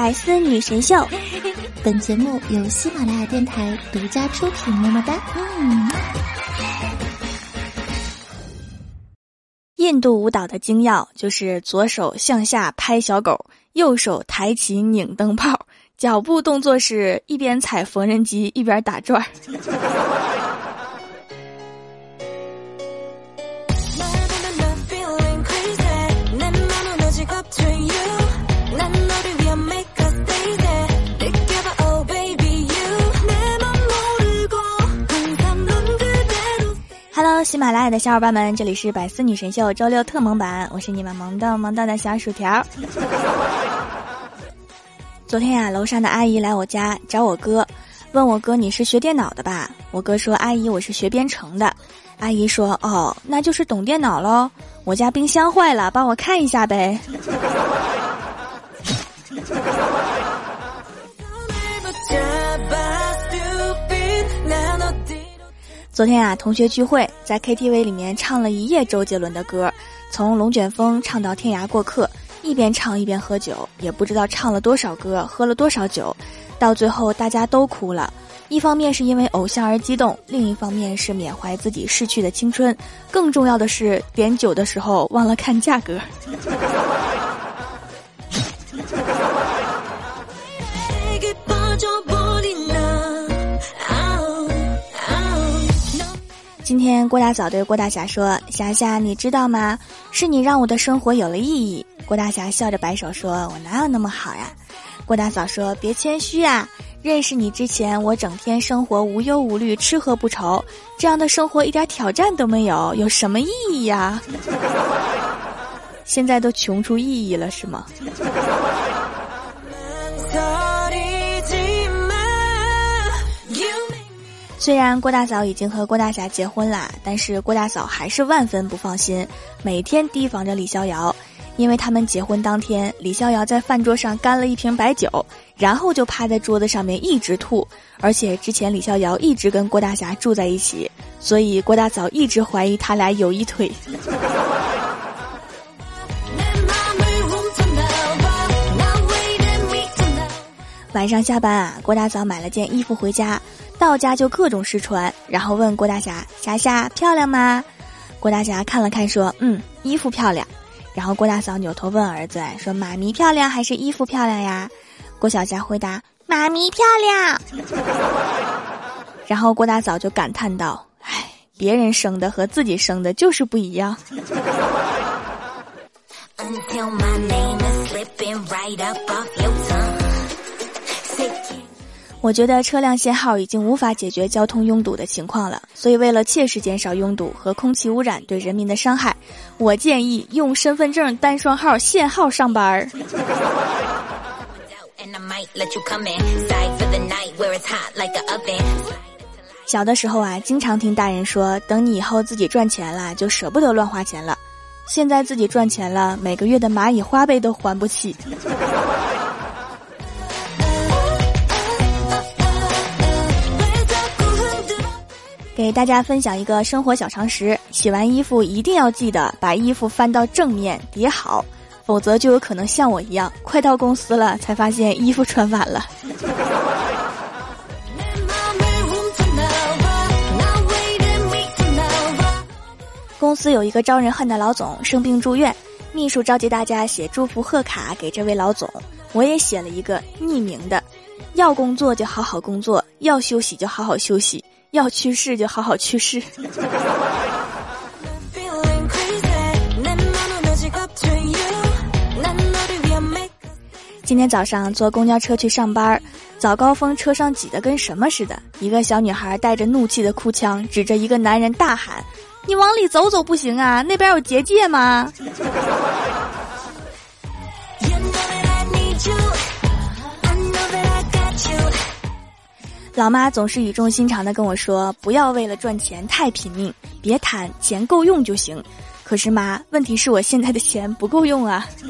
百思女神秀，本节目由喜马拉雅电台独家出品。么么哒！嗯。印度舞蹈的精要就是左手向下拍小狗，右手抬起拧灯泡，脚步动作是一边踩缝纫机一边打转儿。喜马拉雅的小伙伴们，这里是百思女神秀周六特萌版，我是你们萌逗萌到的小薯条。昨天呀，楼上的阿姨来我家找我哥，问我哥你是学电脑的吧？我哥说阿姨我是学编程的。阿姨说哦，那就是懂电脑喽。我家冰箱坏了，帮我看一下呗。昨天啊，同学聚会，在 KTV 里面唱了一夜周杰伦的歌，从《龙卷风》唱到《天涯过客》，一边唱一边喝酒，也不知道唱了多少歌，喝了多少酒，到最后大家都哭了。一方面是因为偶像而激动，另一方面是缅怀自己逝去的青春，更重要的是点酒的时候忘了看价格。今天郭大嫂对郭大侠说：“霞霞，你知道吗？是你让我的生活有了意义。”郭大侠笑着摆手说：“我哪有那么好呀？”郭大嫂说：“别谦虚啊！认识你之前，我整天生活无忧无虑，吃喝不愁，这样的生活一点挑战都没有，有什么意义呀？现在都穷出意义了，是吗？” 虽然郭大嫂已经和郭大侠结婚了，但是郭大嫂还是万分不放心，每天提防着李逍遥，因为他们结婚当天，李逍遥在饭桌上干了一瓶白酒，然后就趴在桌子上面一直吐，而且之前李逍遥一直跟郭大侠住在一起，所以郭大嫂一直怀疑他俩有一腿。晚上下班啊，郭大嫂买了件衣服回家。到家就各种试穿，然后问郭大侠：“霞霞漂亮吗？”郭大侠看了看，说：“嗯，衣服漂亮。”然后郭大嫂扭头问儿子：“说妈咪漂亮还是衣服漂亮呀？”郭小霞回答：“妈咪漂亮。” 然后郭大嫂就感叹道：“唉，别人生的和自己生的就是不一样。”我觉得车辆限号已经无法解决交通拥堵的情况了，所以为了切实减少拥堵和空气污染对人民的伤害，我建议用身份证单双号限号上班儿。小的时候啊，经常听大人说，等你以后自己赚钱了，就舍不得乱花钱了。现在自己赚钱了，每个月的蚂蚁花呗都还不起。给大家分享一个生活小常识：洗完衣服一定要记得把衣服翻到正面叠好，否则就有可能像我一样，快到公司了才发现衣服穿反了。公司有一个招人恨的老总生病住院，秘书召集大家写祝福贺卡给这位老总，我也写了一个匿名的：要工作就好好工作，要休息就好好休息。要去世就好好去世。今天早上坐公交车去上班，早高峰车上挤得跟什么似的。一个小女孩带着怒气的哭腔，指着一个男人大喊：“你往里走走不行啊，那边有结界吗？”老妈总是语重心长的跟我说：“不要为了赚钱太拼命，别贪，钱够用就行。”可是妈，问题是我现在的钱不够用啊。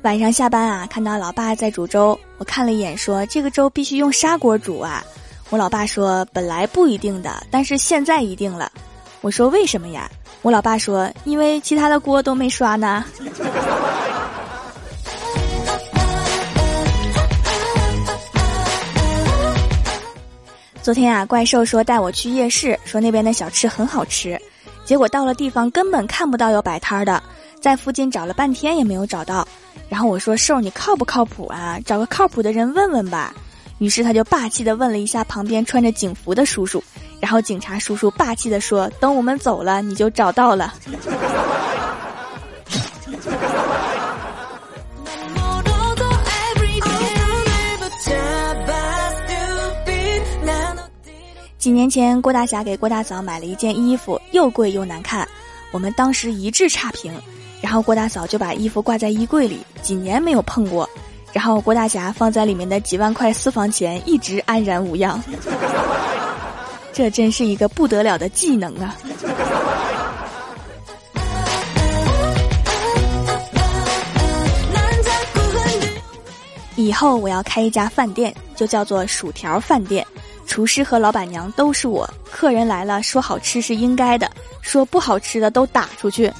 晚上下班啊，看到老爸在煮粥，我看了一眼，说：“这个粥必须用砂锅煮啊。”我老爸说：“本来不一定的，但是现在一定了。”我说为什么呀？我老爸说因为其他的锅都没刷呢。昨天啊，怪兽说带我去夜市，说那边的小吃很好吃，结果到了地方根本看不到有摆摊的，在附近找了半天也没有找到。然后我说兽你靠不靠谱啊？找个靠谱的人问问吧。于是他就霸气的问了一下旁边穿着警服的叔叔，然后警察叔叔霸气的说：“等我们走了，你就找到了。”几年前，郭大侠给郭大嫂买了一件衣服，又贵又难看，我们当时一致差评。然后郭大嫂就把衣服挂在衣柜里，几年没有碰过。然后郭大侠放在里面的几万块私房钱一直安然无恙。这真是一个不得了的技能啊！以后我要开一家饭店，就叫做薯条饭店。厨师和老板娘都是我，客人来了说好吃是应该的，说不好吃的都打出去。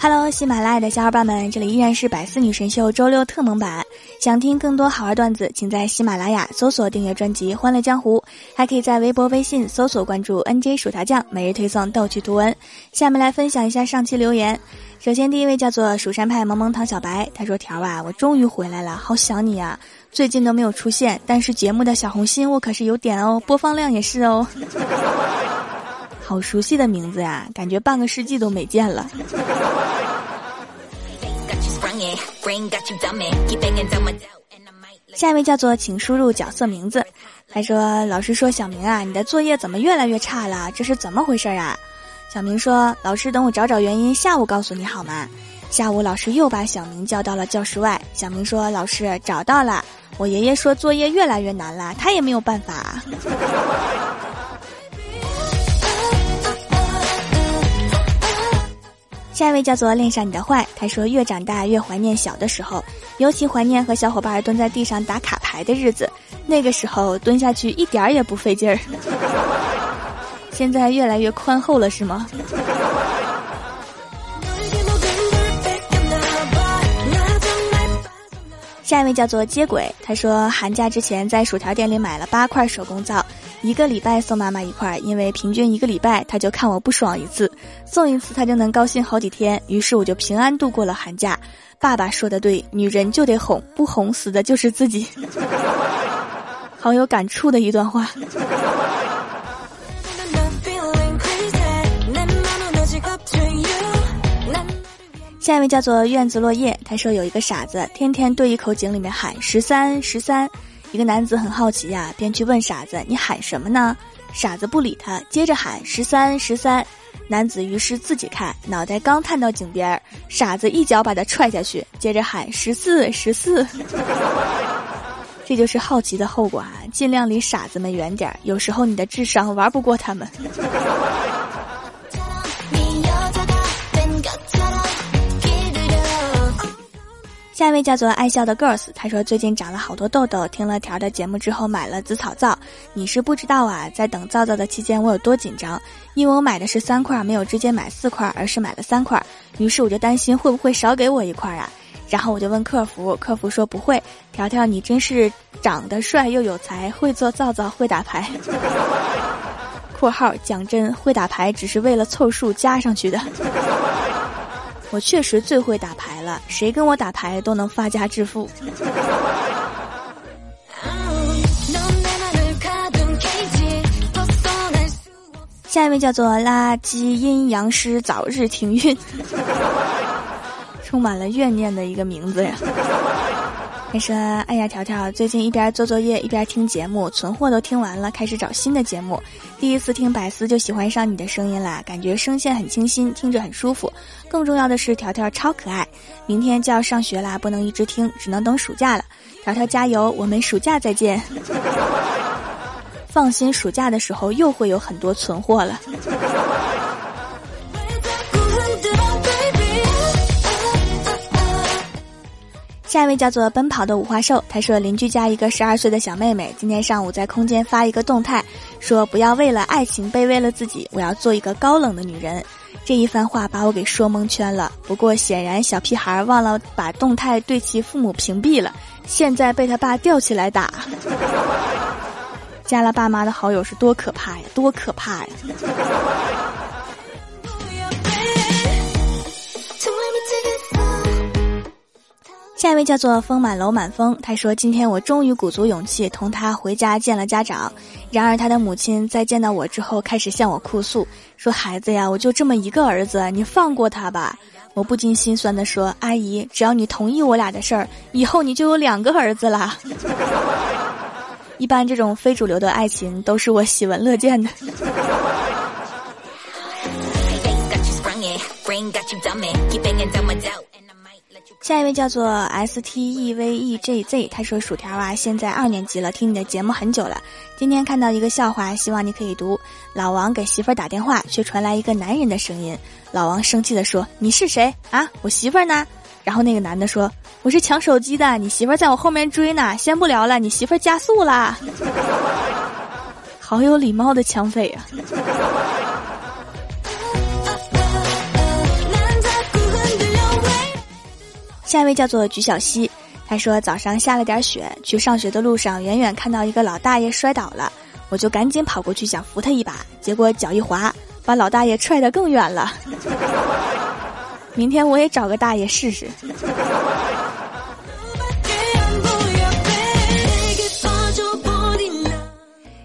Hello，喜马拉雅的小伙伴们，这里依然是百思女神秀周六特蒙版。想听更多好玩段子，请在喜马拉雅搜索订阅专辑《欢乐江湖》，还可以在微博、微信搜索关注 NJ 薯条酱，每日推送逗趣图文。下面来分享一下上期留言。首先，第一位叫做蜀山派萌萌糖小白，他说：“条啊，我终于回来了，好想你啊！最近都没有出现，但是节目的小红心我可是有点哦，播放量也是哦。好熟悉的名字呀，感觉半个世纪都没见了。”下一位叫做请输入角色名字，他说：“老师说小明啊，你的作业怎么越来越差了？这是怎么回事啊？”小明说：“老师，等我找找原因，下午告诉你好吗？”下午，老师又把小明叫到了教室外。小明说：“老师，找到了。我爷爷说作业越来越难了，他也没有办法。”下一位叫做恋上你的坏，他说：“越长大越怀念小的时候，尤其怀念和小伙伴蹲在地上打卡牌的日子。那个时候蹲下去一点儿也不费劲儿。” 现在越来越宽厚了，是吗？下一位叫做接轨，他说寒假之前在薯条店里买了八块手工皂，一个礼拜送妈妈一块，因为平均一个礼拜她就看我不爽一次，送一次她就能高兴好几天，于是我就平安度过了寒假。爸爸说的对，女人就得哄，不哄死的就是自己。好有感触的一段话。下一位叫做院子落叶，他说有一个傻子天天对一口井里面喊十三十三，一个男子很好奇呀，便去问傻子你喊什么呢？傻子不理他，接着喊十三十三，男子于是自己看，脑袋刚探到井边，傻子一脚把他踹下去，接着喊十四十四，这就是好奇的后果啊！尽量离傻子们远点儿，有时候你的智商玩不过他们。下一位叫做爱笑的 girls，他说最近长了好多痘痘，听了条的节目之后买了紫草皂。你是不知道啊，在等皂皂的期间我有多紧张，因为我买的是三块，没有直接买四块，而是买了三块。于是我就担心会不会少给我一块啊，然后我就问客服，客服说不会。条条你真是长得帅又有才，会做皂皂，会打牌。（括号讲真，会打牌只是为了凑数加上去的。）我确实最会打牌了，谁跟我打牌都能发家致富。下一位叫做垃圾阴阳师，早日停运，充满了怨念的一个名字呀。他说：“哎呀，条条，最近一边做作业一边听节目，存货都听完了，开始找新的节目。第一次听百思就喜欢上你的声音啦，感觉声线很清新，听着很舒服。更重要的是，条条超可爱。明天就要上学啦，不能一直听，只能等暑假了。条条加油，我们暑假再见。放心，暑假的时候又会有很多存货了。”下一位叫做奔跑的五花兽，他说邻居家一个十二岁的小妹妹今天上午在空间发一个动态，说不要为了爱情卑微了自己，我要做一个高冷的女人。这一番话把我给说蒙圈了。不过显然小屁孩忘了把动态对其父母屏蔽了，现在被他爸吊起来打。加了爸妈的好友是多可怕呀，多可怕呀！下一位叫做风满楼满风，他说：“今天我终于鼓足勇气同他回家见了家长。然而他的母亲在见到我之后，开始向我哭诉，说：‘孩子呀，我就这么一个儿子，你放过他吧。’我不禁心酸的说：‘阿姨，只要你同意我俩的事儿，以后你就有两个儿子了。’一般这种非主流的爱情都是我喜闻乐见的。”下一位叫做 S T E V E J Z，他说：“薯条啊，现在二年级了，听你的节目很久了。今天看到一个笑话，希望你可以读。老王给媳妇儿打电话，却传来一个男人的声音。老王生气地说：‘你是谁啊？我媳妇儿呢？’然后那个男的说：‘我是抢手机的，你媳妇儿在我后面追呢。先不聊了，你媳妇儿加速啦。’好有礼貌的抢匪啊！”下一位叫做菊小溪，他说早上下了点雪，去上学的路上，远远看到一个老大爷摔倒了，我就赶紧跑过去想扶他一把，结果脚一滑，把老大爷踹得更远了。明天我也找个大爷试试。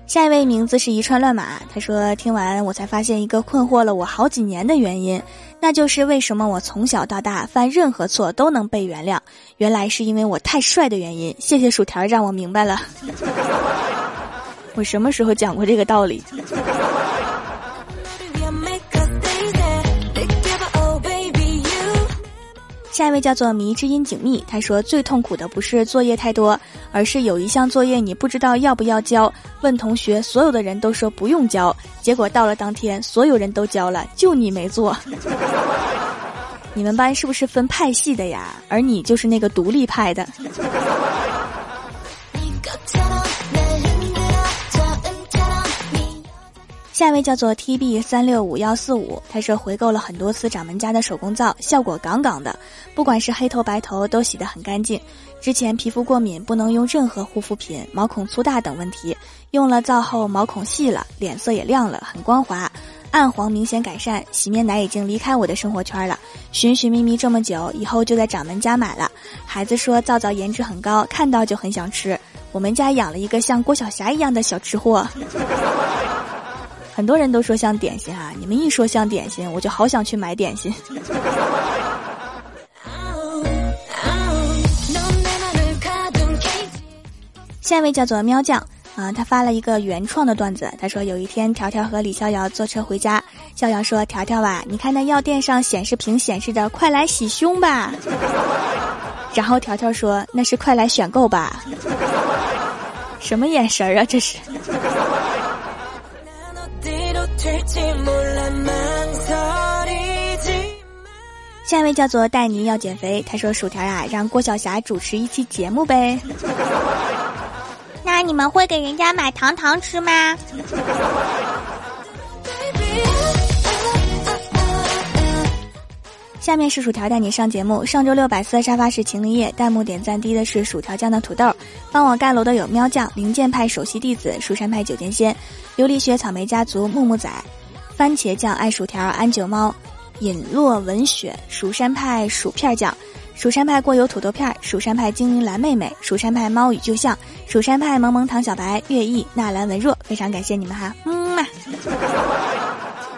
下一位名字是一串乱码，他说听完我才发现一个困惑了我好几年的原因，那就是为什么我从小到大犯任何错都能被原谅，原来是因为我太帅的原因。谢谢薯条让我明白了，我什么时候讲过这个道理？下一位叫做迷之音景密，他说最痛苦的不是作业太多，而是有一项作业你不知道要不要交，问同学，所有的人都说不用交，结果到了当天，所有人都交了，就你没做。你们班是不是分派系的呀？而你就是那个独立派的。下一位叫做 T B 三六五幺四五，他说回购了很多次掌门家的手工皂，效果杠杠的，不管是黑头白头都洗得很干净。之前皮肤过敏不能用任何护肤品，毛孔粗大等问题，用了皂后毛孔细了，脸色也亮了，很光滑，暗黄明显改善。洗面奶已经离开我的生活圈了，寻寻觅觅这么久，以后就在掌门家买了。孩子说皂皂颜值很高，看到就很想吃。我们家养了一个像郭晓霞一样的小吃货。很多人都说像点心啊，你们一说像点心，我就好想去买点心。下一位叫做喵酱啊，他发了一个原创的段子，他说有一天条条和李逍遥坐车回家，逍遥说条条啊，你看那药店上显示屏显示的快来洗胸吧，然后条条说那是快来选购吧，什么眼神啊这是？下一位叫做戴妮要减肥，他说：“薯条呀，让郭晓霞主持一期节目呗。”那你们会给人家买糖糖吃吗？下面是薯条带你上节目。上周六百四沙发是秦林叶，弹幕点赞低的是薯条酱的土豆。帮我盖楼的有喵酱、灵剑派首席弟子、蜀山派九剑仙、琉璃雪草莓家族、木木仔、番茄酱爱薯条、安九猫、尹落文雪、蜀山派薯片酱、蜀山派过油土豆片、蜀山派精灵蓝妹妹、蜀山派猫与旧像、蜀山派萌萌糖小白、月意纳兰文若，非常感谢你们哈，嗯。嘛。